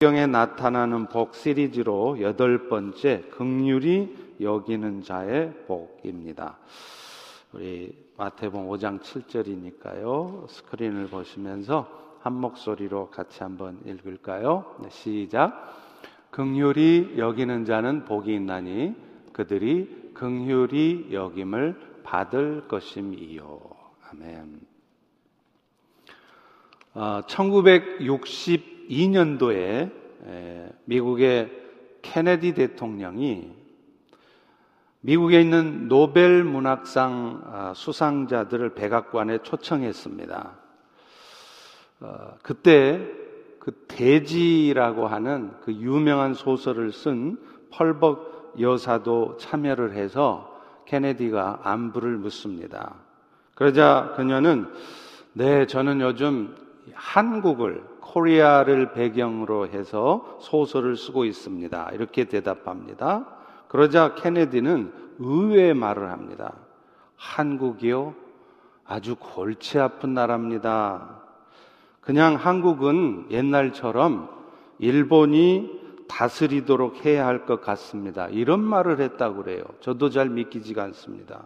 성경에 나타나는 복 시리즈로 여덟 번째 극률이 여기는 자의 복입니다. 우리 마태복음 5장 7절이니까요. 스크린을 보시면서 한 목소리로 같이 한번 읽을까요? 네, 시작. 극률이 여기는 자는 복이 있나니 그들이 극률이 여김을 받을 것임이요. 아멘. 어, 1962년도에 미국의 케네디 대통령이 미국에 있는 노벨 문학상 아, 수상자들을 백악관에 초청했습니다. 어, 그때 그 대지라고 하는 그 유명한 소설을 쓴 펄벅 여사도 참여를 해서 케네디가 안부를 묻습니다. 그러자 그녀는 네, 저는 요즘 한국을 코리아를 배경으로 해서 소설을 쓰고 있습니다. 이렇게 대답합니다. 그러자 케네디는 의외의 말을 합니다. 한국이요? 아주 골치 아픈 나라입니다. 그냥 한국은 옛날처럼 일본이 다스리도록 해야 할 것 같습니다. 이런 말을 했다고 그래요. 저도 잘 믿기지가 않습니다.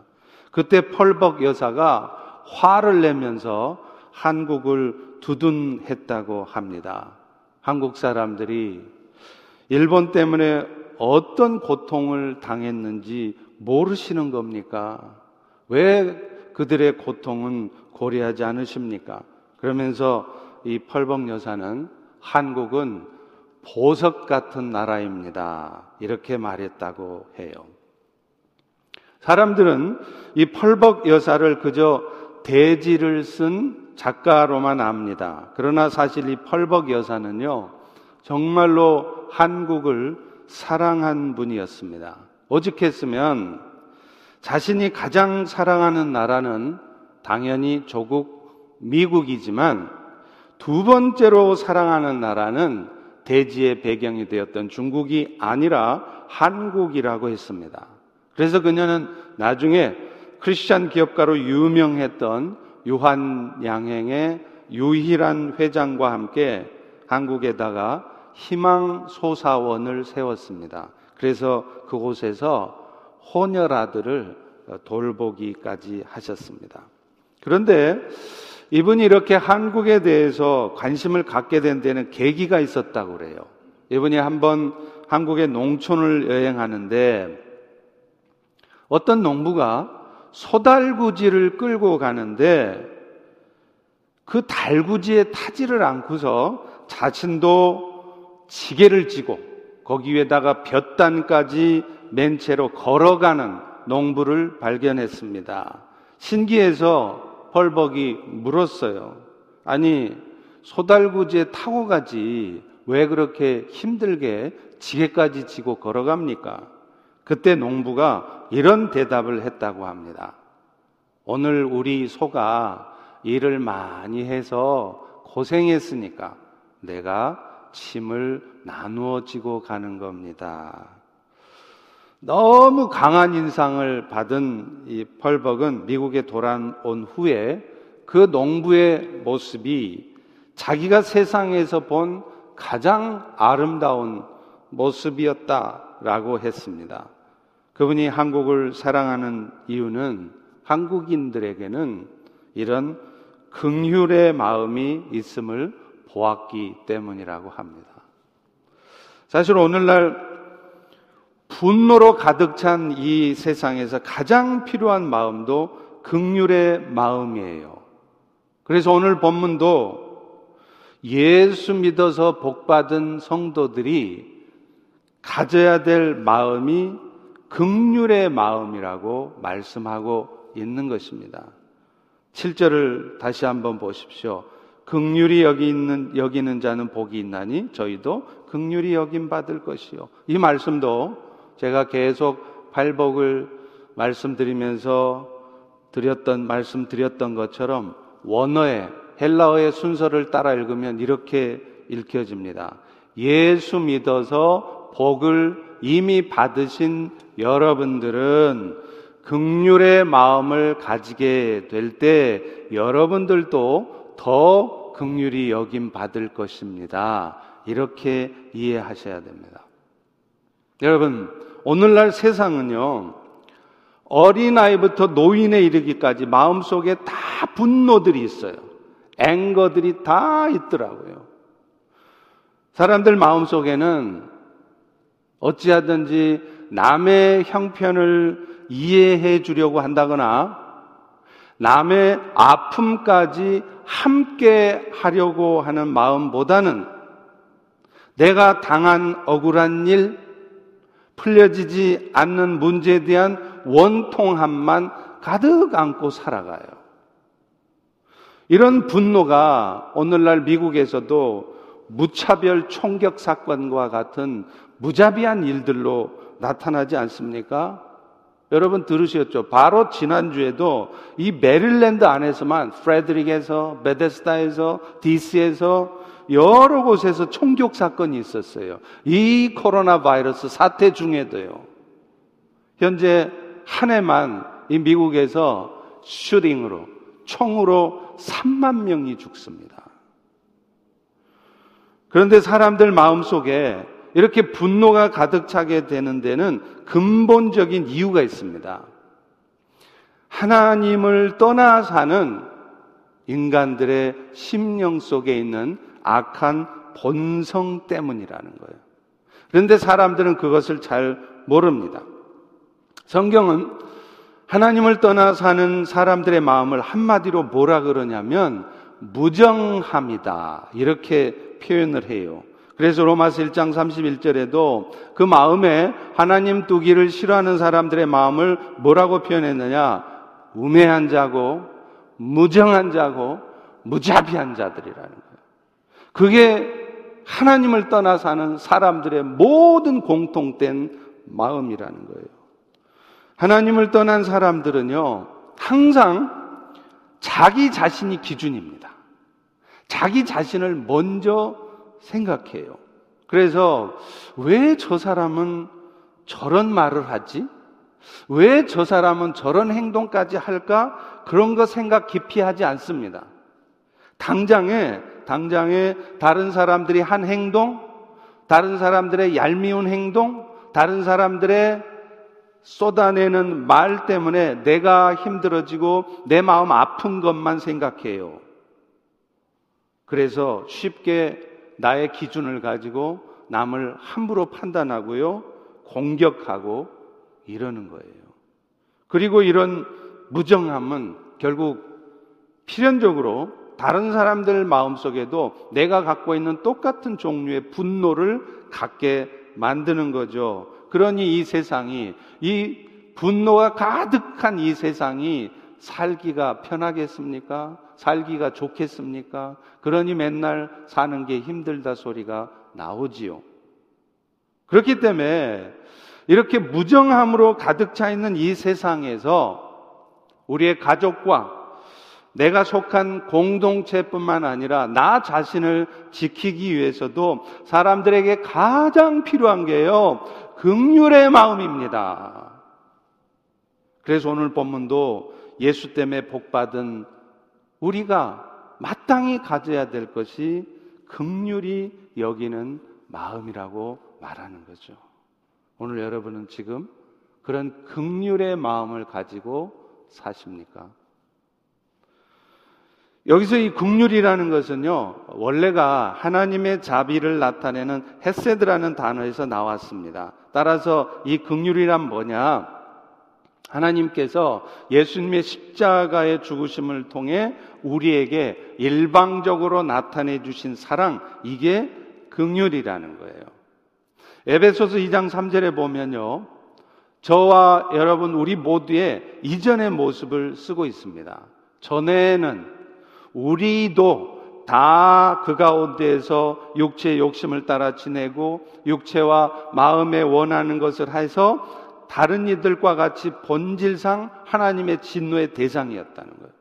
그때 펄벅 여사가 화를 내면서 한국을 두둔했다고 합니다. 한국 사람들이 일본 때문에 어떤 고통을 당했는지 모르시는 겁니까? 왜 그들의 고통은 고려하지 않으십니까? 그러면서 이 펄벅 여사는 한국은 보석 같은 나라입니다. 이렇게 말했다고 해요. 사람들은 이 펄벅 여사를 그저 대지를 쓴 작가로만 압니다. 그러나 사실 이 펄벅 여사는요, 정말로 한국을 사랑한 분이었습니다. 오직했으면 자신이 가장 사랑하는 나라는 당연히 조국 미국이지만 두 번째로 사랑하는 나라는 대지의 배경이 되었던 중국이 아니라 한국이라고 했습니다. 그래서 그녀는 나중에 크리스찬 기업가로 유명했던 유한 양행의 유일한 회장과 함께 한국에다가 희망 소사원을 세웠습니다. 그래서 그곳에서 혼혈아들을 돌보기까지 하셨습니다. 그런데 이분이 이렇게 한국에 대해서 관심을 갖게 된 데는 계기가 있었다고 그래요. 이분이 한번 한국의 농촌을 여행하는데 어떤 농부가 소달구지를 끌고 가는데 그 달구지에 타지를 않고서 자신도 지게를 지고 거기 에다가 볕단까지 맨 채로 걸어가는 농부를 발견했습니다. 신기해서 펄벅이 물었어요. 아니, 소달구지에 타고 가지 왜 그렇게 힘들게 지게까지 지고 걸어갑니까? 그때 농부가 이런 대답을 했다고 합니다. 오늘 우리 소가 일을 많이 해서 고생했으니까 내가 침을 나누어 지고 가는 겁니다. 너무 강한 인상을 받은 이 펄벅은 미국에 돌아온 후에 그 농부의 모습이 자기가 세상에서 본 가장 아름다운 모습이었다라고 했습니다. 그분이 한국을 사랑하는 이유는 한국인들에게는 이런 긍휼의 마음이 있음을 보았기 때문이라고 합니다. 사실 오늘날 분노로 가득 찬 이 세상에서 가장 필요한 마음도 긍휼의 마음이에요. 그래서 오늘 본문도 예수 믿어서 복받은 성도들이 가져야 될 마음이 극률의 마음이라고 말씀하고 있는 것입니다. 7절을 다시 한번 보십시오. 극률이 여기 있는 여기는 자는 복이 있나니 저희도 극률이 여김 받을 것이요. 이 말씀도 제가 계속 발복을 말씀드리면서 드렸던 말씀 드렸던 것처럼 원어의 헬라어의 순서를 따라 읽으면 이렇게 읽혀집니다. 예수 믿어서 복을 이미 받으신 여러분들은 극률의 마음을 가지게 될 때 여러분들도 더 극률이 여김 받을 것입니다. 이렇게 이해하셔야 됩니다. 여러분, 오늘날 세상은요, 어린아이부터 노인에 이르기까지 마음속에 다 분노들이 있어요. 앵거들이 다 있더라고요. 사람들 마음속에는 어찌하든지 남의 형편을 이해해 주려고 한다거나 남의 아픔까지 함께 하려고 하는 마음보다는 내가 당한 억울한 일, 풀려지지 않는 문제에 대한 원통함만 가득 안고 살아가요. 이런 분노가 오늘날 미국에서도 무차별 총격 사건과 같은 무자비한 일들로 나타나지 않습니까? 여러분 들으셨죠? 바로 지난주에도 이 메릴랜드 안에서만 프레드릭에서, 베데스다에서, DC에서 여러 곳에서 총격 사건이 있었어요. 이 코로나 바이러스 사태 중에도요. 현재 한 해만 이 미국에서 슈팅으로 총으로 3만 명이 죽습니다. 그런데 사람들 마음속에 이렇게 분노가 가득 차게 되는 데는 근본적인 이유가 있습니다. 하나님을 떠나 사는 인간들의 심령 속에 있는 악한 본성 때문이라는 거예요. 그런데 사람들은 그것을 잘 모릅니다. 성경은 하나님을 떠나 사는 사람들의 마음을 한마디로 뭐라 그러냐면 무정함이다. 이렇게 표현을 해요. 그래서 로마서 1장 31절에도 그 마음에 하나님 두기를 싫어하는 사람들의 마음을 뭐라고 표현했느냐? 우매한 자고 무정한 자고 무자비한 자들이라는 거예요. 그게 하나님을 떠나 사는 사람들의 모든 공통된 마음이라는 거예요. 하나님을 떠난 사람들은요, 항상 자기 자신이 기준입니다. 자기 자신을 먼저 생각해요. 그래서 왜 저 사람은 저런 말을 하지? 왜 저 사람은 저런 행동까지 할까? 그런 거 생각 깊이 하지 않습니다. 당장에, 당장에 다른 사람들이 한 행동, 다른 사람들의 얄미운 행동, 다른 사람들의 쏟아내는 말 때문에 내가 힘들어지고 내 마음 아픈 것만 생각해요. 그래서 쉽게 나의 기준을 가지고 남을 함부로 판단하고요, 공격하고 이러는 거예요. 그리고 이런 무정함은 결국 필연적으로 다른 사람들 마음속에도 내가 갖고 있는 똑같은 종류의 분노를 갖게 만드는 거죠. 그러니 이 세상이, 이 분노가 가득한 이 세상이 살기가 편하겠습니까? 살기가 좋겠습니까? 그러니 맨날 사는 게 힘들다 소리가 나오지요. 그렇기 때문에 이렇게 무정함으로 가득 차 있는 이 세상에서 우리의 가족과 내가 속한 공동체뿐만 아니라 나 자신을 지키기 위해서도 사람들에게 가장 필요한 게요, 극률의 마음입니다. 그래서 오늘 본문도 예수 때문에 복받은 우리가 마땅히 가져야 될 것이 극률이 여기는 마음이라고 말하는 거죠. 오늘 여러분은 지금 그런 극률의 마음을 가지고 사십니까? 여기서 이 극률이라는 것은요, 원래가 하나님의 자비를 나타내는 헤세드라는 단어에서 나왔습니다. 따라서 이 극률이란 뭐냐? 하나님께서 예수님의 십자가의 죽으심을 통해 우리에게 일방적으로 나타내 주신 사랑, 이게 극률이라는 거예요. 에베소서 2장 3절에 보면요. 저와 여러분 우리 모두의 이전의 모습을 쓰고 있습니다. 전에는 우리도 다 그 가운데에서 육체의 욕심을 따라 지내고 육체와 마음에 원하는 것을 해서 다른 이들과 같이 본질상 하나님의 진노의 대상이었다는 거예요.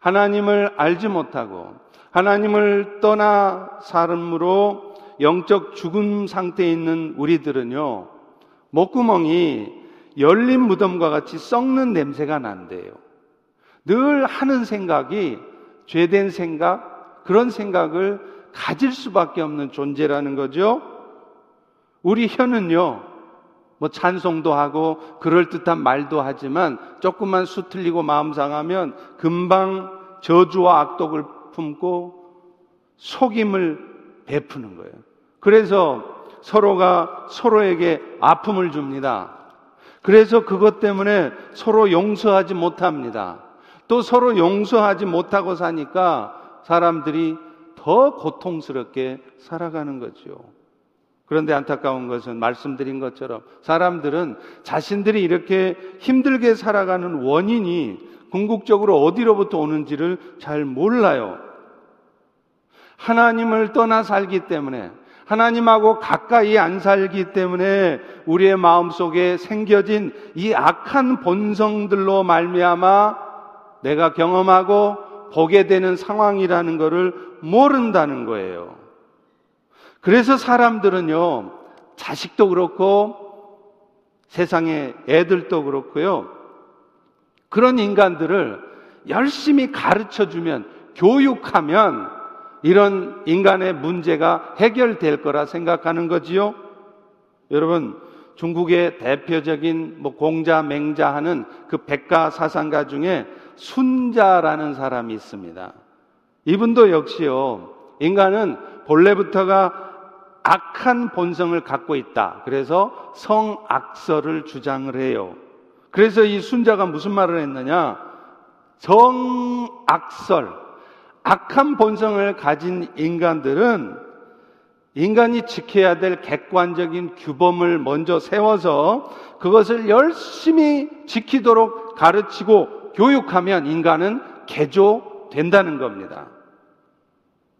하나님을 알지 못하고 하나님을 떠나 사람으로 영적 죽음 상태에 있는 우리들은요, 목구멍이 열린 무덤과 같이 썩는 냄새가 난대요. 늘 하는 생각이 죄된 생각, 그런 생각을 가질 수밖에 없는 존재라는 거죠. 우리 혀는요, 뭐 찬송도 하고 그럴듯한 말도 하지만 조금만 수틀리고 마음 상하면 금방 저주와 악독을 품고 속임을 베푸는 거예요. 그래서 서로가 서로에게 아픔을 줍니다. 그래서 그것 때문에 서로 용서하지 못합니다. 또 서로 용서하지 못하고 사니까 사람들이 더 고통스럽게 살아가는 거죠. 그런데 안타까운 것은 말씀드린 것처럼 사람들은 자신들이 이렇게 힘들게 살아가는 원인이 궁극적으로 어디로부터 오는지를 잘 몰라요. 하나님을 떠나 살기 때문에 하나님하고 가까이 안 살기 때문에 우리의 마음 속에 생겨진 이 악한 본성들로 말미암아 내가 경험하고 보게 되는 상황이라는 것을 모른다는 거예요. 그래서 사람들은요, 자식도 그렇고 세상의 애들도 그렇고요. 그런 인간들을 열심히 가르쳐 주면, 교육하면 이런 인간의 문제가 해결될 거라 생각하는 거지요. 여러분, 중국의 대표적인 뭐 공자, 맹자 하는 그 백가 사상가 중에 순자라는 사람이 있습니다. 이분도 역시요, 인간은 본래부터가 악한 본성을 갖고 있다. 그래서 성악설을 주장을 해요. 그래서 이 순자가 무슨 말을 했느냐? 성악설, 악한 본성을 가진 인간들은 인간이 지켜야 될 객관적인 규범을 먼저 세워서 그것을 열심히 지키도록 가르치고 교육하면 인간은 개조된다는 겁니다.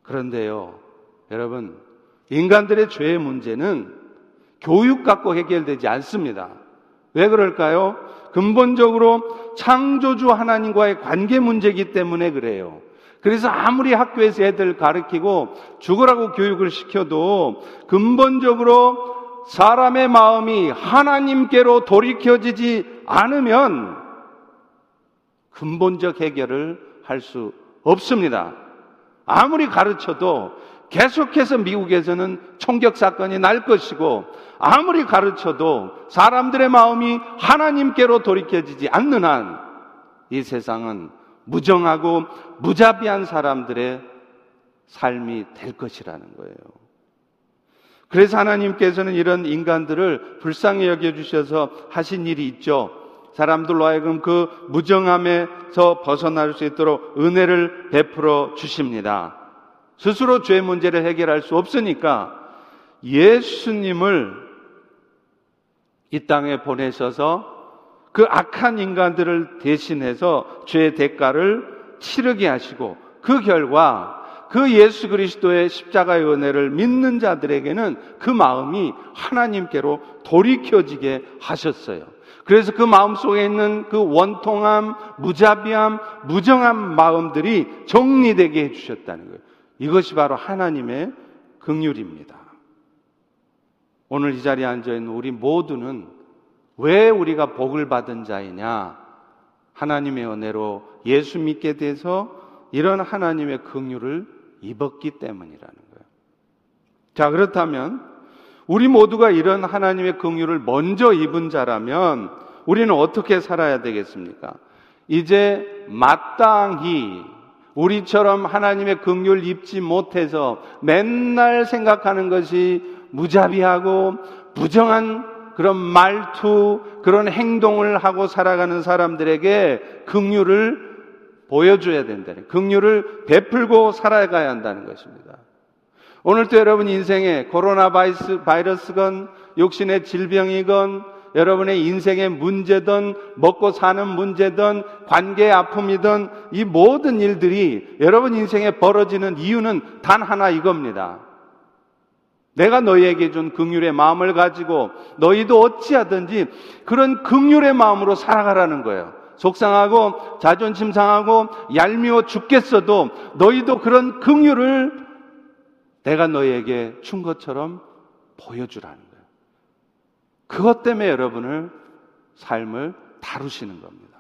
그런데요, 여러분, 인간들의 죄의 문제는 교육 갖고 해결되지 않습니다. 왜 그럴까요? 근본적으로 창조주 하나님과의 관계 문제이기 때문에 그래요. 그래서 아무리 학교에서 애들 가르치고 죽으라고 교육을 시켜도 근본적으로 사람의 마음이 하나님께로 돌이켜지지 않으면 근본적 해결을 할 수 없습니다. 아무리 가르쳐도 계속해서 미국에서는 총격 사건이 날 것이고 아무리 가르쳐도 사람들의 마음이 하나님께로 돌이켜지지 않는 한 이 세상은 무정하고 무자비한 사람들의 삶이 될 것이라는 거예요. 그래서 하나님께서는 이런 인간들을 불쌍히 여겨주셔서 하신 일이 있죠. 사람들로 하여금 그 무정함에서 벗어날 수 있도록 은혜를 베풀어 주십니다. 스스로 죄 문제를 해결할 수 없으니까 예수님을 이 땅에 보내셔서 그 악한 인간들을 대신해서 죄의 대가를 치르게 하시고 그 결과 그 예수 그리스도의 십자가의 은혜를 믿는 자들에게는 그 마음이 하나님께로 돌이켜지게 하셨어요. 그래서 그 마음 속에 있는 그 원통함, 무자비함, 무정한 마음들이 정리되게 해주셨다는 거예요. 이것이 바로 하나님의 긍휼입니다. 오늘 이 자리에 앉아 있는 우리 모두는 왜 우리가 복을 받은 자이냐? 하나님의 은혜로 예수 믿게 돼서 이런 하나님의 긍휼을 입었기 때문이라는 거예요. 자, 그렇다면 우리 모두가 이런 하나님의 긍휼을 먼저 입은 자라면 우리는 어떻게 살아야 되겠습니까? 이제 마땅히 우리처럼 하나님의 긍휼 입지 못해서 맨날 생각하는 것이 무자비하고 부정한 그런 말투, 그런 행동을 하고 살아가는 사람들에게 긍휼을 보여줘야 된다는, 긍휼을 베풀고 살아가야 한다는 것입니다. 오늘도 여러분 인생에 코로나 바이러스, 바이러스건 육신의 질병이건 여러분의 인생의 문제든 먹고 사는 문제든 관계의 아픔이든 이 모든 일들이 여러분 인생에 벌어지는 이유는 단 하나 이겁니다. 내가 너희에게 준 긍휼의 마음을 가지고 너희도 어찌하든지 그런 긍휼의 마음으로 살아가라는 거예요. 속상하고 자존심 상하고 얄미워 죽겠어도 너희도 그런 긍휼을 내가 너희에게 준 것처럼 보여주라는. 그것 때문에 여러분을 삶을 다루시는 겁니다.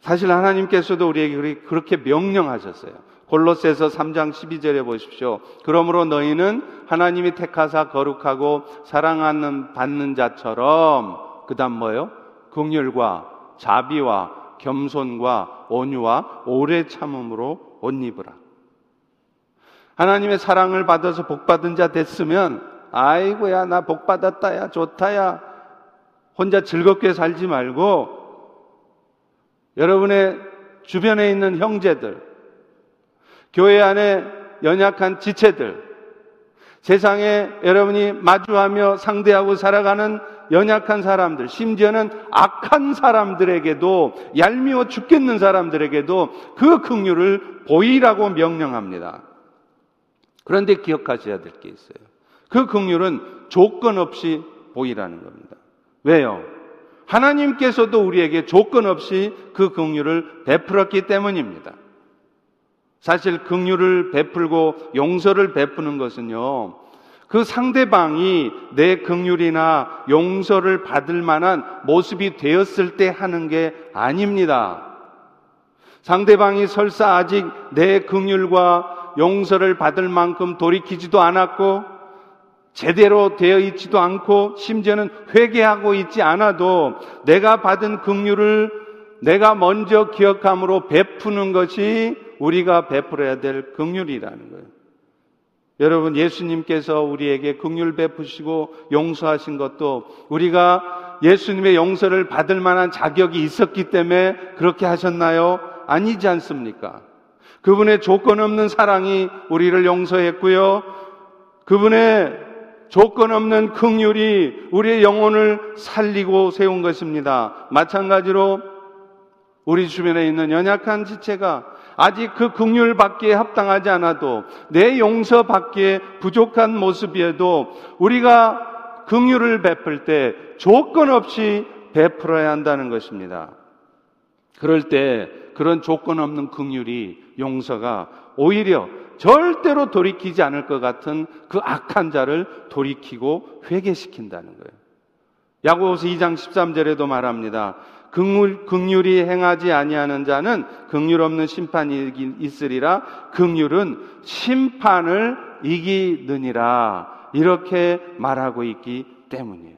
사실 하나님께서도 우리에게 그렇게 명령하셨어요. 골로새서 3장 12절에 보십시오. 그러므로 너희는 하나님이 택하사 거룩하고 사랑하는 받는 자처럼 그다음 뭐요? 긍휼과 자비와 겸손과 온유와 오래 참음으로 옷 입으라. 하나님의 사랑을 받아서 복 받은 자 됐으면 아이고야 나 복 받았다야 좋다야 혼자 즐겁게 살지 말고 여러분의 주변에 있는 형제들, 교회 안에 연약한 지체들, 세상에 여러분이 마주하며 상대하고 살아가는 연약한 사람들, 심지어는 악한 사람들에게도 얄미워 죽겠는 사람들에게도 그 긍휼을 보이라고 명령합니다. 그런데 기억하셔야 될 게 있어요. 그 긍휼은 조건 없이 보이라는 겁니다. 왜요? 하나님께서도 우리에게 조건 없이 그 긍휼을 베풀었기 때문입니다. 사실 긍휼을 베풀고 용서를 베푸는 것은요. 그 상대방이 내 긍휼이나 용서를 받을 만한 모습이 되었을 때 하는 게 아닙니다. 상대방이 설사 아직 내 긍휼과 용서를 받을 만큼 돌이키지도 않았고 제대로 되어 있지도 않고 심지어는 회개하고 있지 않아도 내가 받은 긍휼을 내가 먼저 기억함으로 베푸는 것이 우리가 베풀어야 될 긍휼이라는 거예요. 여러분 예수님께서 우리에게 긍휼 베푸시고 용서하신 것도 우리가 예수님의 용서를 받을 만한 자격이 있었기 때문에 그렇게 하셨나요? 아니지 않습니까? 그분의 조건 없는 사랑이 우리를 용서했고요. 그분의 조건 없는 긍휼이 우리의 영혼을 살리고 세운 것입니다. 마찬가지로 우리 주변에 있는 연약한 지체가 아직 그 긍휼 받기에 합당하지 않아도 내 용서 받기에 부족한 모습이어도 우리가 긍휼을 베풀 때 조건 없이 베풀어야 한다는 것입니다. 그럴 때 그런 조건 없는 긍휼이 용서가 오히려 절대로 돌이키지 않을 것 같은 그 악한 자를 돌이키고 회개시킨다는 거예요. 야고보서 2장 13절에도 말합니다. 극률, 극률이 행하지 아니하는 자는 극률 없는 심판이 있으리라. 극률은 심판을 이기느니라. 이렇게 말하고 있기 때문이에요.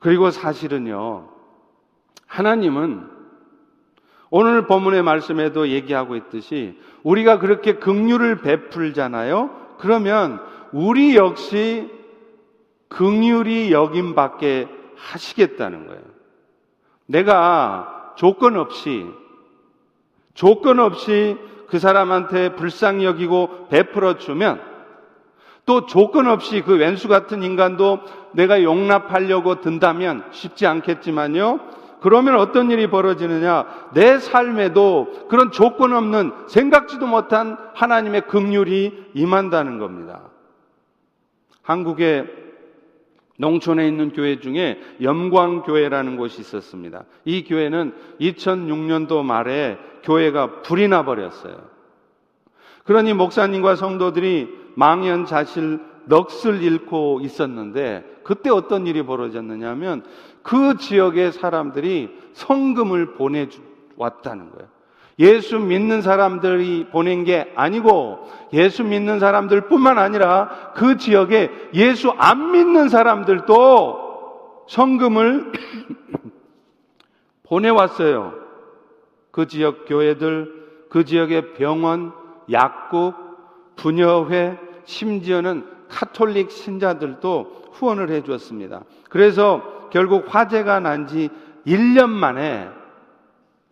그리고 사실은요, 하나님은 오늘 본문의 말씀에도 얘기하고 있듯이 우리가 그렇게 긍휼을 베풀잖아요. 그러면 우리 역시 긍휼이 여김 밖에 하시겠다는 거예요. 내가 조건 없이 조건 없이 그 사람한테 불쌍히 여기고 베풀어 주면 또 조건 없이 그 왼수 같은 인간도 내가 용납하려고 든다면 쉽지 않겠지만요. 그러면 어떤 일이 벌어지느냐? 내 삶에도 그런 조건 없는 생각지도 못한 하나님의 긍휼이 임한다는 겁니다. 한국의 농촌에 있는 교회 중에 염광교회라는 곳이 있었습니다. 이 교회는 2006년도 말에 교회가 불이 나버렸어요. 그러니 목사님과 성도들이 망연자실 넋을 잃고 있었는데 그때 어떤 일이 벌어졌느냐 하면 그 지역의 사람들이 성금을 보내왔다는 거예요. 예수 믿는 사람들이 보낸 게 아니고 예수 믿는 사람들 뿐만 아니라 그 지역에 예수 안 믿는 사람들도 성금을 보내왔어요. 그 지역 교회들, 그 지역의 병원, 약국, 분여회, 심지어는 카톨릭 신자들도 후원을 해 주었습니다. 그래서 결국 화재가 난 지 1년 만에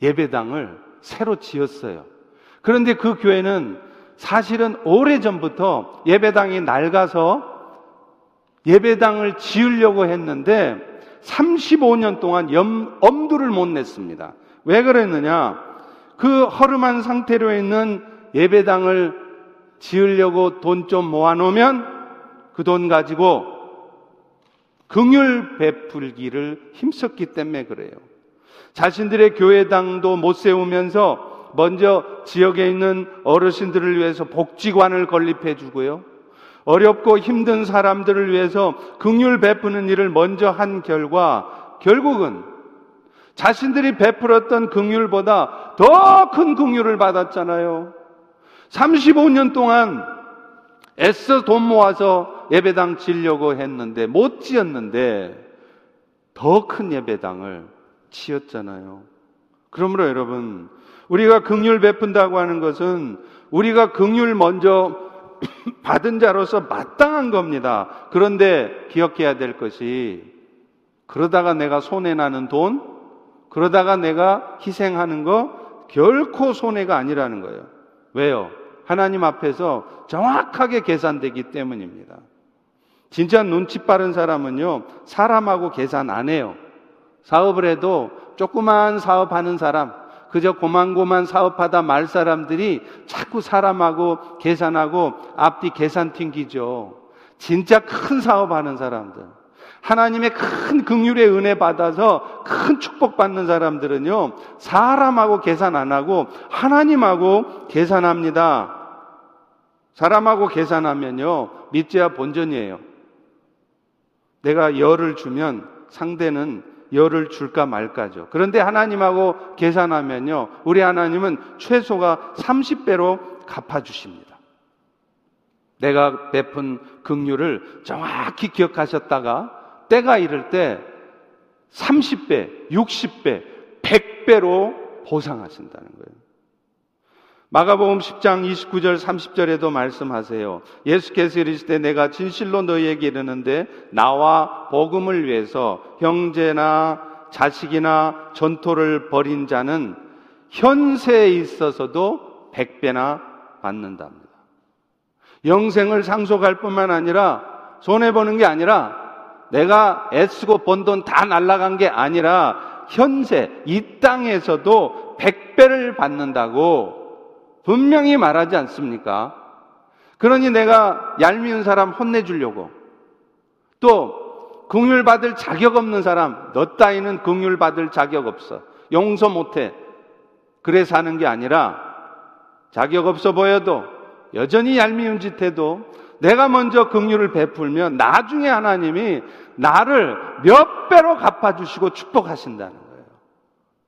예배당을 새로 지었어요. 그런데 그 교회는 사실은 오래 전부터 예배당이 낡아서 예배당을 지으려고 했는데 35년 동안 염, 엄두를 못 냈습니다. 왜 그랬느냐? 그 허름한 상태로 있는 예배당을 지으려고 돈 좀 모아놓으면 그 돈 가지고 긍휼 베풀기를 힘썼기 때문에 그래요. 자신들의 교회당도 못 세우면서 먼저 지역에 있는 어르신들을 위해서 복지관을 건립해 주고요. 어렵고 힘든 사람들을 위해서 긍휼 베푸는 일을 먼저 한 결과 결국은 자신들이 베풀었던 긍휼보다 더 큰 긍휼을 받았잖아요. 35년 동안 애써 돈 모아서 예배당 지려고 했는데 못 지었는데 더 큰 예배당을 지었잖아요. 그러므로 여러분 우리가 긍휼 베푼다고 하는 것은 우리가 긍휼 먼저 받은 자로서 마땅한 겁니다. 그런데 기억해야 될 것이 그러다가 내가 손해 나는 돈, 그러다가 내가 희생하는 거 결코 손해가 아니라는 거예요. 왜요? 하나님 앞에서 정확하게 계산되기 때문입니다. 진짜 눈치 빠른 사람은요, 사람하고 계산 안 해요. 사업을 해도 조그만 사업하는 사람, 그저 고만고만 사업하다 말 사람들이 자꾸 사람하고 계산하고 앞뒤 계산 튕기죠. 진짜 큰 사업하는 사람들. 하나님의 큰 긍휼의 은혜 받아서 큰 축복 받는 사람들은요, 사람하고 계산 안 하고 하나님하고 계산합니다. 사람하고 계산하면요, 믿지야 본전이에요. 내가 열을 주면 상대는 열을 줄까 말까죠. 그런데 하나님하고 계산하면요, 우리 하나님은 최소가 30배로 갚아주십니다. 내가 베푼 긍휼을 정확히 기억하셨다가 때가 이를 때 30배, 60배, 100배로 보상하신다는 거예요. 마가복음 10장 29절 30절에도 말씀하세요. 예수께서 이르시되 내가 진실로 너희에게 이르는데 나와 복음을 위해서 형제나 자식이나 전토를 벌인 자는 현세에 있어서도 100배나 받는답니다. 영생을 상속할 뿐만 아니라 손해 보는 게 아니라 내가 애쓰고 번 돈 다 날라간 게 아니라 현세, 이 땅에서도 100배를 받는다고 분명히 말하지 않습니까? 그러니 내가 얄미운 사람 혼내주려고 또 긍휼 받을 자격 없는 사람 너 따위는 긍휼 받을 자격 없어 용서 못해 그래 사는 게 아니라 자격 없어 보여도 여전히 얄미운 짓 해도 내가 먼저 긍휼을 베풀면 나중에 하나님이 나를 몇 배로 갚아주시고 축복하신다는 거예요.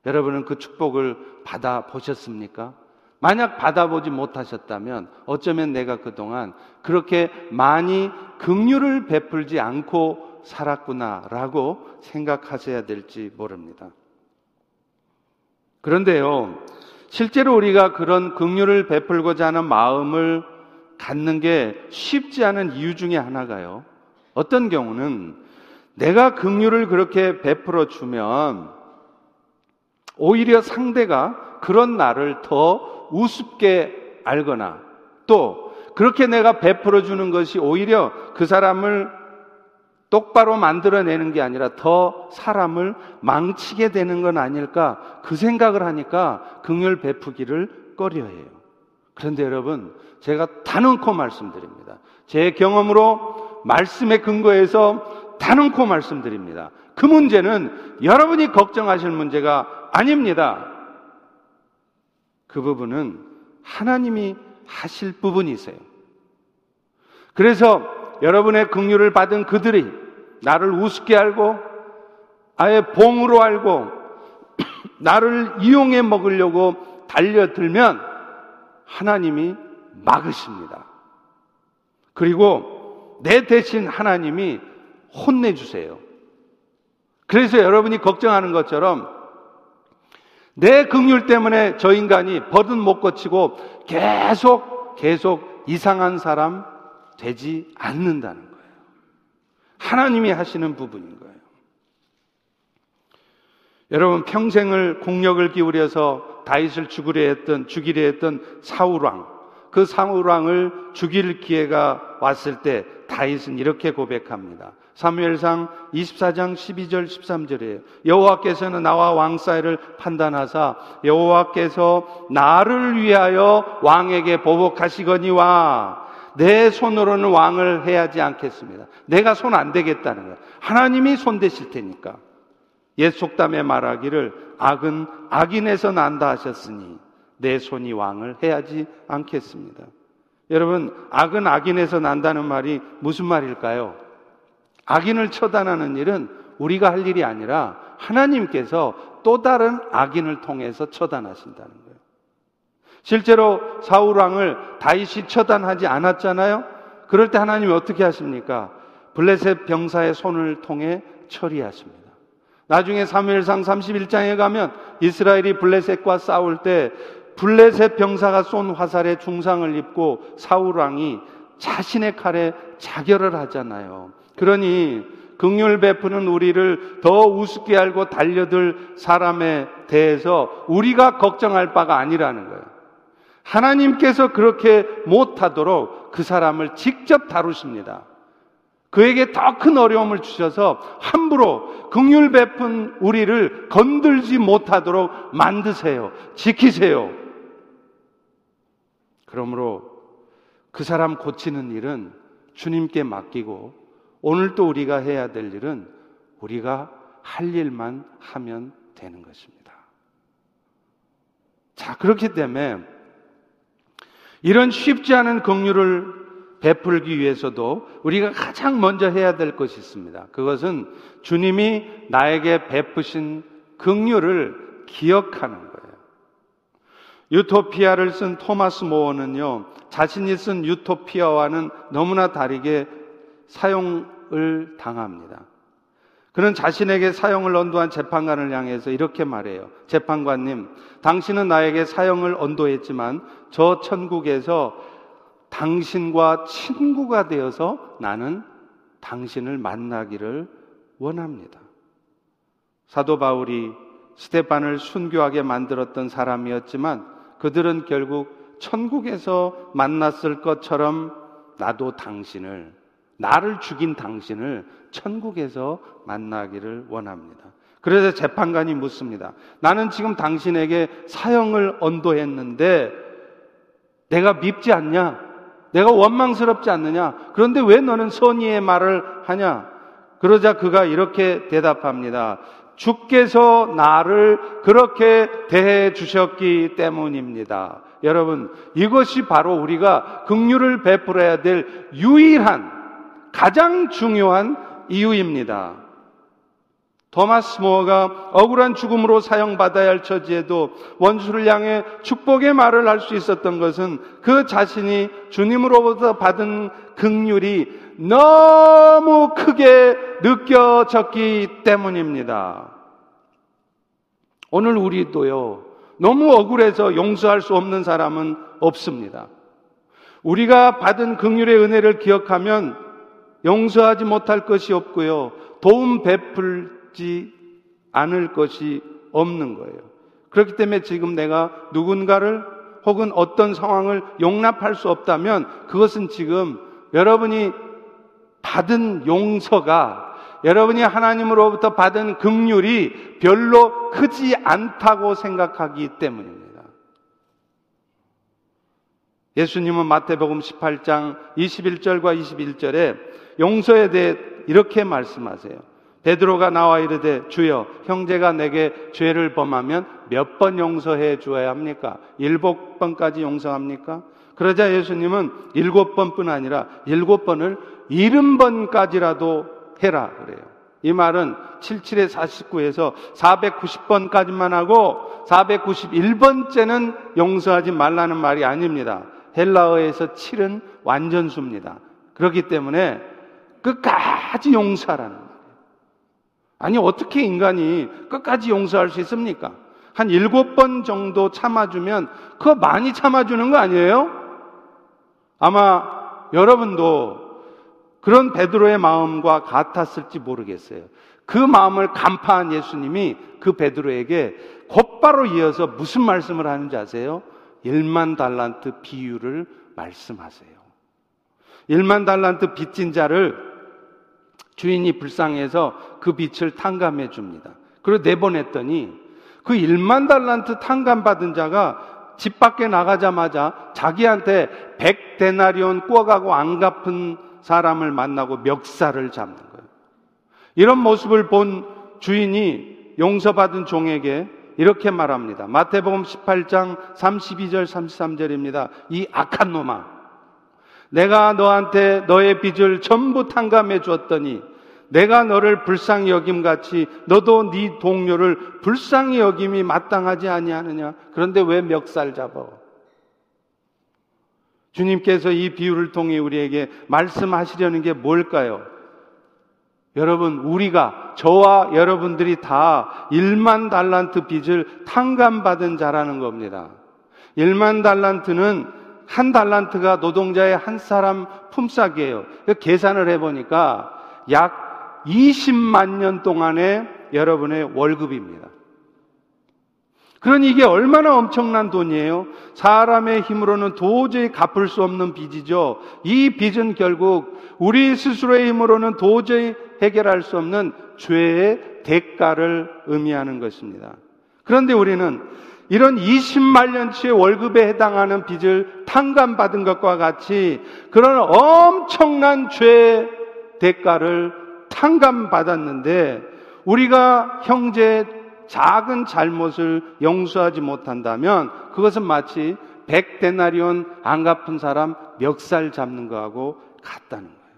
여러분은 그 축복을 받아 보셨습니까? 만약 받아보지 못하셨다면 어쩌면 내가 그동안 그렇게 많이 긍휼을 베풀지 않고 살았구나라고 생각하셔야 될지 모릅니다. 그런데요, 실제로 우리가 그런 긍휼을 베풀고자 하는 마음을 갖는 게 쉽지 않은 이유 중에 하나가요. 어떤 경우는 내가 긍휼을 그렇게 베풀어 주면 오히려 상대가 그런 나를 더 우습게 알거나 또 그렇게 내가 베풀어 주는 것이 오히려 그 사람을 똑바로 만들어내는 게 아니라 더 사람을 망치게 되는 건 아닐까 그 생각을 하니까 긍휼 베푸기를 꺼려해요. 그런데 여러분 제가 단언코 말씀드립니다. 제 경험으로 말씀에 근거해서 단언코 말씀드립니다. 그 문제는 여러분이 걱정하실 문제가 아닙니다. 그 부분은 하나님이 하실 부분이세요. 그래서 여러분의 긍휼을 받은 그들이 나를 우습게 알고 아예 봉으로 알고 나를 이용해 먹으려고 달려들면 하나님이 막으십니다. 그리고 내 대신 하나님이 혼내주세요. 그래서 여러분이 걱정하는 것처럼 내 긍휼 때문에 저 인간이 버릇 못 고치고 계속 계속 이상한 사람 되지 않는다는 거예요. 하나님이 하시는 부분인 거예요. 여러분 평생을 공력을 기울여서 다윗을 죽으려 했던 죽이려 했던 사울 왕. 그 사울 왕을 죽일 기회가 왔을 때 다윗은 이렇게 고백합니다. 사무엘상 24장 12절 13절이에요. 여호와께서는 나와 왕 사이를 판단하사 여호와께서 나를 위하여 왕에게 보복하시거니와 내 손으로는 왕을 해야지 않겠습니다. 내가 손 안 대겠다는 거예요. 하나님이 손 대실 테니까. 옛 속담에 말하기를 악은 악인에서 난다 하셨으니 내 손이 왕을 해야지 않겠습니다. 여러분, 악은 악인에서 난다는 말이 무슨 말일까요? 악인을 처단하는 일은 우리가 할 일이 아니라 하나님께서 또 다른 악인을 통해서 처단하신다는 거예요. 실제로 사울 왕을 다윗이 처단하지 않았잖아요. 그럴 때 하나님이 어떻게 하십니까? 블레셋 병사의 손을 통해 처리하십니다. 나중에 사무엘상 31장에 가면 이스라엘이 블레셋과 싸울 때 블레셋 병사가 쏜 화살에 중상을 입고 사울 왕이 자신의 칼에 자결을 하잖아요. 그러니 극률 베푸는 우리를 더 우습게 알고 달려들 사람에 대해서 우리가 걱정할 바가 아니라는 거예요. 하나님께서 그렇게 못하도록 그 사람을 직접 다루십니다. 그에게 더 큰 어려움을 주셔서 함부로 극률 베푼 우리를 건들지 못하도록 만드세요. 지키세요. 그러므로 그 사람 고치는 일은 주님께 맡기고 오늘 또 우리가 해야 될 일은 우리가 할 일만 하면 되는 것입니다. 자, 그렇기 때문에 이런 쉽지 않은 긍휼을 베풀기 위해서도 우리가 가장 먼저 해야 될 것이 있습니다. 그것은 주님이 나에게 베푸신 긍휼을 기억하는. 유토피아를 쓴 토마스 모어는요, 자신이 쓴 유토피아와는 너무나 다르게 사용을 당합니다. 그는 자신에게 사형을 언도한 재판관을 향해서 이렇게 말해요. 재판관님, 당신은 나에게 사형을 언도했지만 저 천국에서 당신과 친구가 되어서 나는 당신을 만나기를 원합니다. 사도 바울이 스테판을 순교하게 만들었던 사람이었지만 그들은 결국 천국에서 만났을 것처럼 나도 당신을, 나를 죽인 당신을 천국에서 만나기를 원합니다. 그래서 재판관이 묻습니다. 나는 지금 당신에게 사형을 언도했는데 내가 밉지 않냐? 내가 원망스럽지 않느냐? 그런데 왜 너는 선의의 말을 하냐? 그러자 그가 이렇게 대답합니다. 주께서 나를 그렇게 대해 주셨기 때문입니다. 여러분, 이것이 바로 우리가 긍휼을 베풀어야 될 유일한 가장 중요한 이유입니다. 토마스 모어가 억울한 죽음으로 사형받아야 할 처지에도 원수를 향해 축복의 말을 할 수 있었던 것은 그 자신이 주님으로부터 받은 극률이 너무 크게 느껴졌기 때문입니다. 오늘 우리도요, 너무 억울해서 용서할 수 없는 사람은 없습니다. 우리가 받은 극률의 은혜를 기억하면 용서하지 못할 것이 없고요. 도움 베풀 지 않을 것이 없는 거예요. 그렇기 때문에 지금 내가 누군가를 혹은 어떤 상황을 용납할 수 없다면 그것은 지금 여러분이 받은 용서가 여러분이 하나님으로부터 받은 긍휼이 별로 크지 않다고 생각하기 때문입니다. 예수님은 마태복음 18장 21절과 21절에 용서에 대해 이렇게 말씀하세요. 베드로가 나와 이르되 주여 형제가 내게 죄를 범하면 몇 번 용서해 주어야 합니까? 일곱 번까지 용서합니까? 그러자 예수님은 일곱 번뿐 아니라 일곱 번을 일흔 번까지라도 해라 그래요. 이 말은 77에 49에서 490번까지만 하고 491번째는 용서하지 말라는 말이 아닙니다. 헬라어에서 7은 완전수입니다. 그렇기 때문에 끝까지 용서하라는. 아니, 어떻게 인간이 끝까지 용서할 수 있습니까? 한 일곱 번 정도 참아주면 그거 많이 참아주는 거 아니에요? 아마 여러분도 그런 베드로의 마음과 같았을지 모르겠어요. 그 마음을 간파한 예수님이 그 베드로에게 곧바로 이어서 무슨 말씀을 하는지 아세요? 1만 달란트 비유를 말씀하세요. 1만 달란트 빚진 자를 주인이 불쌍해서 그 빚을 탕감해 줍니다. 그리고 내보냈더니 그 1만 달란트 탕감 받은 자가 집 밖에 나가자마자 자기한테 100데나리온 꾸어가고 안 갚은 사람을 만나고 멱살을 잡는 거예요. 이런 모습을 본 주인이 용서받은 종에게 이렇게 말합니다. 마태복음 18장 32절 33절입니다. 이 악한 놈아 내가 너한테 너의 빚을 전부 탕감해 주었더니 내가 너를 불쌍히 여김 같이 너도 네 동료를 불쌍히 여김이 마땅하지 아니하느냐? 그런데 왜 멱살 잡아? 주님께서 이 비유를 통해 우리에게 말씀하시려는 게 뭘까요? 여러분, 우리가, 저와 여러분들이 다 1만 달란트 빚을 탕감받은 자라는 겁니다. 1만 달란트는 한 달란트가 노동자의 한 사람 품삯이에요. 계산을 해보니까 약 20만 년 동안의 여러분의 월급입니다. 그러니 이게 얼마나 엄청난 돈이에요? 사람의 힘으로는 도저히 갚을 수 없는 빚이죠. 이 빚은 결국 우리 스스로의 힘으로는 도저히 해결할 수 없는 죄의 대가를 의미하는 것입니다. 그런데 우리는 이런 20만 년치의 월급에 해당하는 빚을 탕감받은 것과 같이 그런 엄청난 죄의 대가를 탕감받았는데 우리가 형제 작은 잘못을 용서하지 못한다면 그것은 마치 백데나리온 안 갚은 사람 멱살 잡는 거하고 같다는 거예요.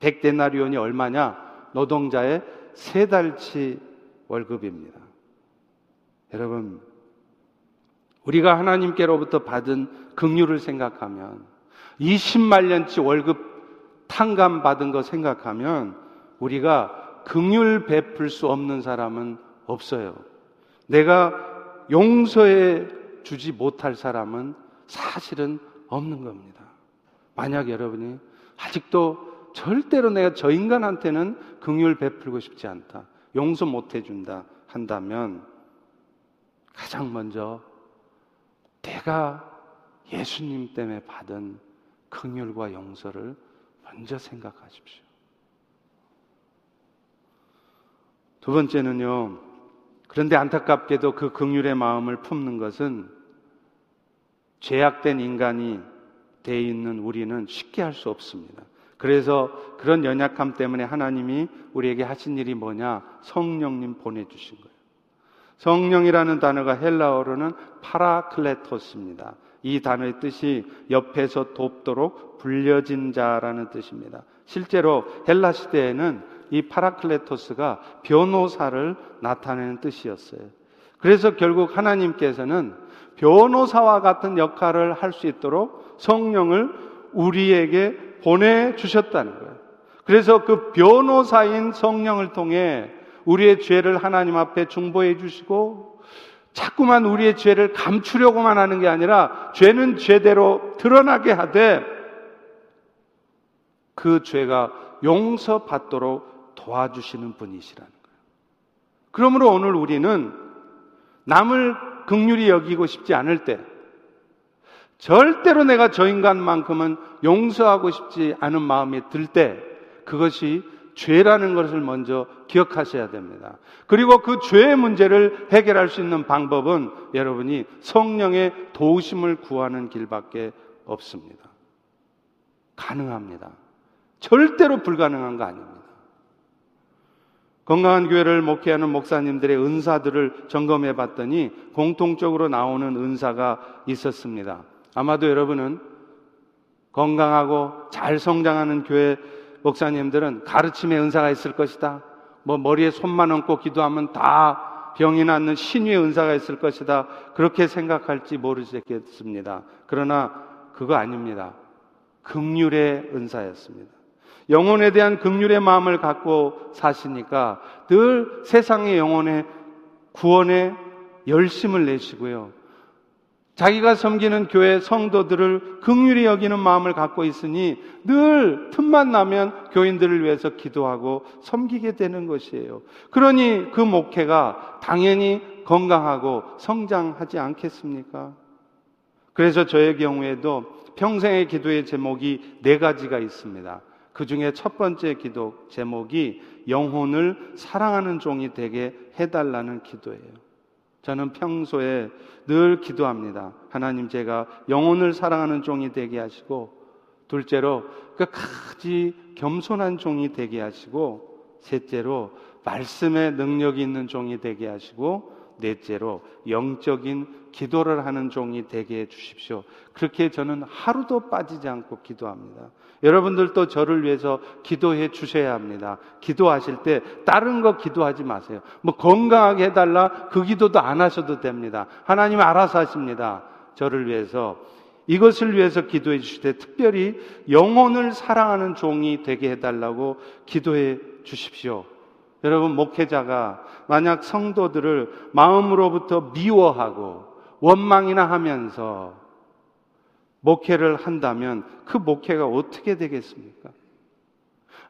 백데나리온이 얼마냐? 노동자의 세 달치 월급입니다. 여러분, 우리가 하나님께로부터 받은 긍휼을 생각하면 20만 년치 월급 탕감 받은 거 생각하면 우리가 긍휼 베풀 수 없는 사람은 없어요. 내가 용서해 주지 못할 사람은 사실은 없는 겁니다. 만약 여러분이 아직도 절대로 내가 저 인간한테는 긍휼 베풀고 싶지 않다. 용서 못 해준다 한다면 가장 먼저 내가 예수님 때문에 받은 긍휼과 용서를 먼저 생각하십시오. 두 번째는요. 그런데 안타깝게도 그 긍휼의 마음을 품는 것은 죄악된 인간이 돼 있는 우리는 쉽게 할 수 없습니다. 그래서 그런 연약함 때문에 하나님이 우리에게 하신 일이 뭐냐? 성령님 보내주신 거예요. 성령이라는 단어가 헬라어로는 파라클레토스입니다. 이 단어의 뜻이 옆에서 돕도록 불려진 자라는 뜻입니다. 실제로 헬라 시대에는 이 파라클레토스가 변호사를 나타내는 뜻이었어요. 그래서 결국 하나님께서는 변호사와 같은 역할을 할 수 있도록 성령을 우리에게 보내주셨다는 거예요. 그래서 그 변호사인 성령을 통해 우리의 죄를 하나님 앞에 중보해 주시고 자꾸만 우리의 죄를 감추려고만 하는 게 아니라 죄는 죄대로 드러나게 하되 그 죄가 용서받도록 도와주시는 분이시라는 거예요. 그러므로 오늘 우리는 남을 극률이 여기고 싶지 않을 때 절대로 내가 저 인간만큼은 용서하고 싶지 않은 마음이 들 때 그것이 죄라는 것을 먼저 기억하셔야 됩니다. 그리고 그 죄의 문제를 해결할 수 있는 방법은 여러분이 성령의 도우심을 구하는 길밖에 없습니다. 가능합니다. 절대로 불가능한 거 아닙니다. 건강한 교회를 목회하는 목사님들의 은사들을 점검해 봤더니 공통적으로 나오는 은사가 있었습니다. 아마도 여러분은 건강하고 잘 성장하는 교회 목사님들은 가르침의 은사가 있을 것이다. 뭐 머리에 손만 얹고 기도하면 다 병이 낫는 신유의 은사가 있을 것이다. 그렇게 생각할지 모르겠습니다. 그러나 그거 아닙니다. 극률의 은사였습니다. 영혼에 대한 극률의 마음을 갖고 사시니까 늘 세상의 영혼의 구원에 열심을 내시고요. 자기가 섬기는 교회 성도들을 극률히 여기는 마음을 갖고 있으니 늘 틈만 나면 교인들을 위해서 기도하고 섬기게 되는 것이에요. 그러니 그 목회가 당연히 건강하고 성장하지 않겠습니까? 그래서 저의 경우에도 평생의 기도의 제목이 네 가지가 있습니다. 그 중에 첫 번째 기도 제목이 영혼을 사랑하는 종이 되게 해달라는 기도예요. 저는 평소에 늘 기도합니다. 하나님 제가 영혼을 사랑하는 종이 되게 하시고 둘째로 끝까지 겸손한 종이 되게 하시고 셋째로 말씀의 능력이 있는 종이 되게 하시고 넷째로 영적인 기도를 하는 종이 되게 해 주십시오. 그렇게 저는 하루도 빠지지 않고 기도합니다. 여러분들도 저를 위해서 기도해 주셔야 합니다. 기도하실 때 다른 거 기도하지 마세요. 뭐 건강하게 해달라 그 기도도 안 하셔도 됩니다. 하나님 알아서 하십니다. 저를 위해서 이것을 위해서 기도해 주실 때 특별히 영혼을 사랑하는 종이 되게 해달라고 기도해 주십시오. 여러분, 목회자가 만약 성도들을 마음으로부터 미워하고 원망이나 하면서 목회를 한다면 그 목회가 어떻게 되겠습니까?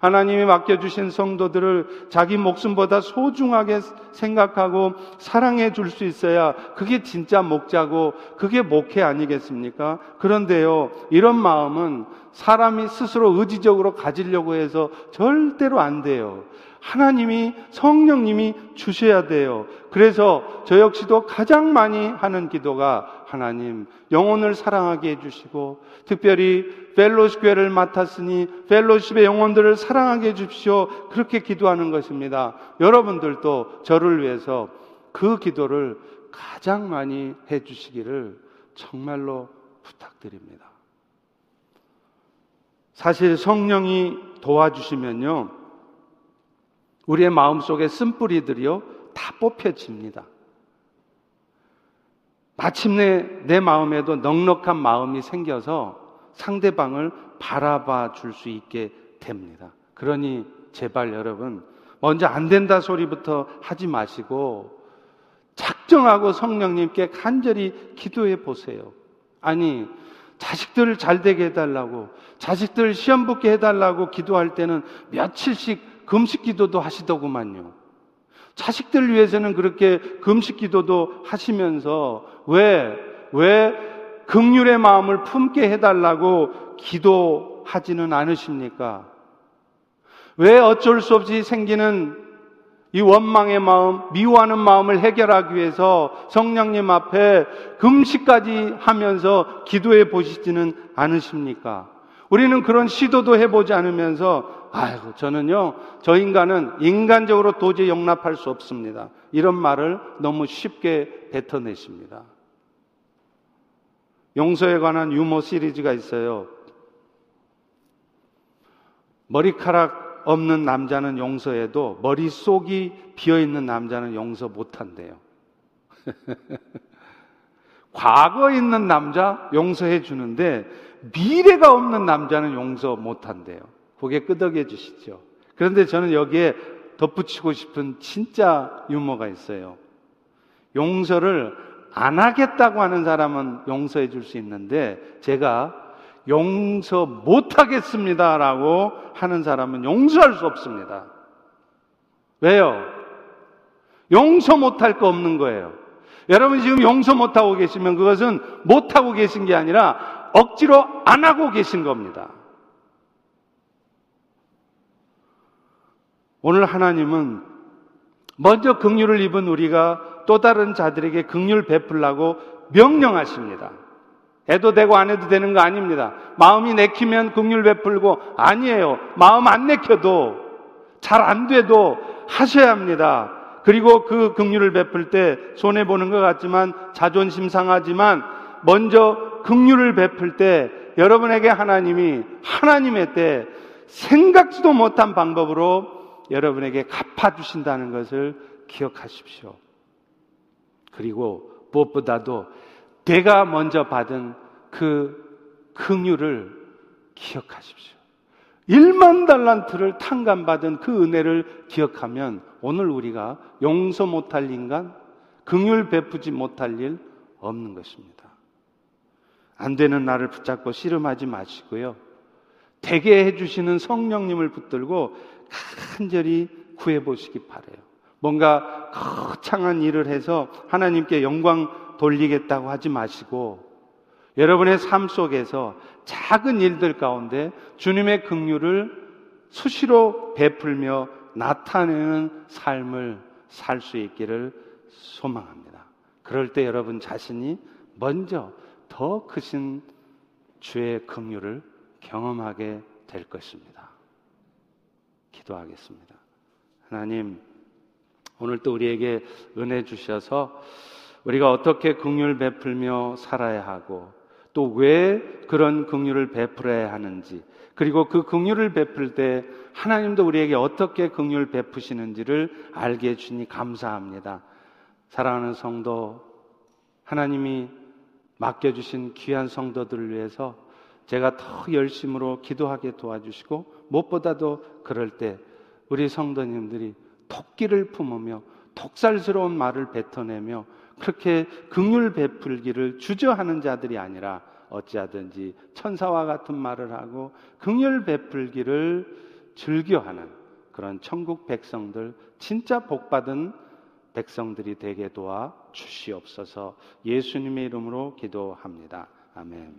하나님이 맡겨주신 성도들을 자기 목숨보다 소중하게 생각하고 사랑해 줄 수 있어야 그게 진짜 목자고 그게 목회 아니겠습니까? 그런데요, 이런 마음은 사람이 스스로 의지적으로 가지려고 해서 절대로 안 돼요. 하나님이 성령님이 주셔야 돼요. 그래서 저 역시도 가장 많이 하는 기도가 하나님 영혼을 사랑하게 해주시고 특별히 펠로십 교회를 맡았으니 펠로십의 영혼들을 사랑하게 해주십시오. 그렇게 기도하는 것입니다. 여러분들도 저를 위해서 그 기도를 가장 많이 해주시기를 정말로 부탁드립니다. 사실 성령이 도와주시면요. 우리의 마음속에 쓴뿌리들이요. 다 뽑혀집니다. 마침내 내 마음에도 넉넉한 마음이 생겨서 상대방을 바라봐 줄 수 있게 됩니다. 그러니 제발 여러분, 먼저 안 된다 소리부터 하지 마시고 작정하고 성령님께 간절히 기도해 보세요. 아니, 자식들을 잘 되게 해달라고, 자식들 시험 붙게 해달라고 기도할 때는 며칠씩 금식 기도도 하시더구만요. 자식들 위해서는 그렇게 금식 기도도 하시면서 왜, 왜 극률의 마음을 품게 해달라고 기도하지는 않으십니까? 왜 어쩔 수 없이 생기는 이 원망의 마음, 미워하는 마음을 해결하기 위해서 성령님 앞에 금식까지 하면서 기도해 보시지는 않으십니까? 우리는 그런 시도도 해보지 않으면서, 아이고, 저는요, 저 인간은 인간적으로 도저히 용납할 수 없습니다. 이런 말을 너무 쉽게 뱉어내십니다. 용서에 관한 유머 시리즈가 있어요. 머리카락 없는 남자는 용서해도 머릿속이 비어있는 남자는 용서 못한대요. 과거 있는 남자 용서해 주는데 미래가 없는 남자는 용서 못한대요. 그게 끄덕여 주시죠. 그런데 저는 여기에 덧붙이고 싶은 진짜 유머가 있어요. 용서를 안 하겠다고 하는 사람은 용서해 줄 수 있는데 제가 용서 못 하겠습니다라고 하는 사람은 용서할 수 없습니다. 왜요? 용서 못 할 거 없는 거예요. 여러분 지금 용서 못 하고 계시면 그것은 못 하고 계신 게 아니라 억지로 안 하고 계신 겁니다. 오늘 하나님은 먼저 긍휼을 입은 우리가 또 다른 자들에게 긍휼 베풀라고 명령하십니다. 해도 되고 안 해도 되는 거 아닙니다. 마음이 내키면 긍휼 베풀고 아니에요. 마음 안 내켜도 잘 안 돼도 하셔야 합니다. 그리고 그 긍휼을 베풀 때 손해 보는 것 같지만 자존심 상하지만 먼저 긍휼을 베풀 때 여러분에게 하나님이 하나님의 때 생각지도 못한 방법으로 여러분에게 갚아 주신다는 것을 기억하십시오. 그리고 무엇보다도 내가 먼저 받은 그 긍휼을 기억하십시오. 1만 달란트를 탕감받은 그 은혜를 기억하면 오늘 우리가 용서 못할 인간, 긍휼 베푸지 못할 일 없는 것입니다. 안 되는 나를 붙잡고 씨름하지 마시고요. 되게 해주시는 성령님을 붙들고 간절히 구해보시기 바래요. 뭔가 거창한 일을 해서 하나님께 영광 돌리겠다고 하지 마시고 여러분의 삶 속에서 작은 일들 가운데 주님의 긍휼을 수시로 베풀며 나타내는 삶을 살 수 있기를 소망합니다. 그럴 때 여러분 자신이 먼저 더 크신 주의 긍휼을 경험하게 될 것입니다. 기도하겠습니다. 하나님 오늘 또 우리에게 은혜 주셔서 우리가 어떻게 긍휼 베풀며 살아야 하고 또 왜 그런 긍휼을 베풀어야 하는지 그리고 그 긍휼을 베풀 때 하나님도 우리에게 어떻게 긍휼 베푸시는지를 알게 해 주니 감사합니다. 사랑하는 성도 하나님이 맡겨 주신 귀한 성도들을 위해서 제가 더 열심으로 기도하게 도와주시고 무엇보다도 그럴 때 우리 성도님들이 토끼를 품으며 독살스러운 말을 뱉어내며 그렇게 극률 베풀기를 주저하는 자들이 아니라 어찌하든지 천사와 같은 말을 하고 극률 베풀기를 즐겨하는 그런 천국 백성들 진짜 복받은 백성들이 되게 도와 주시옵소서 예수님의 이름으로 기도합니다. 아멘.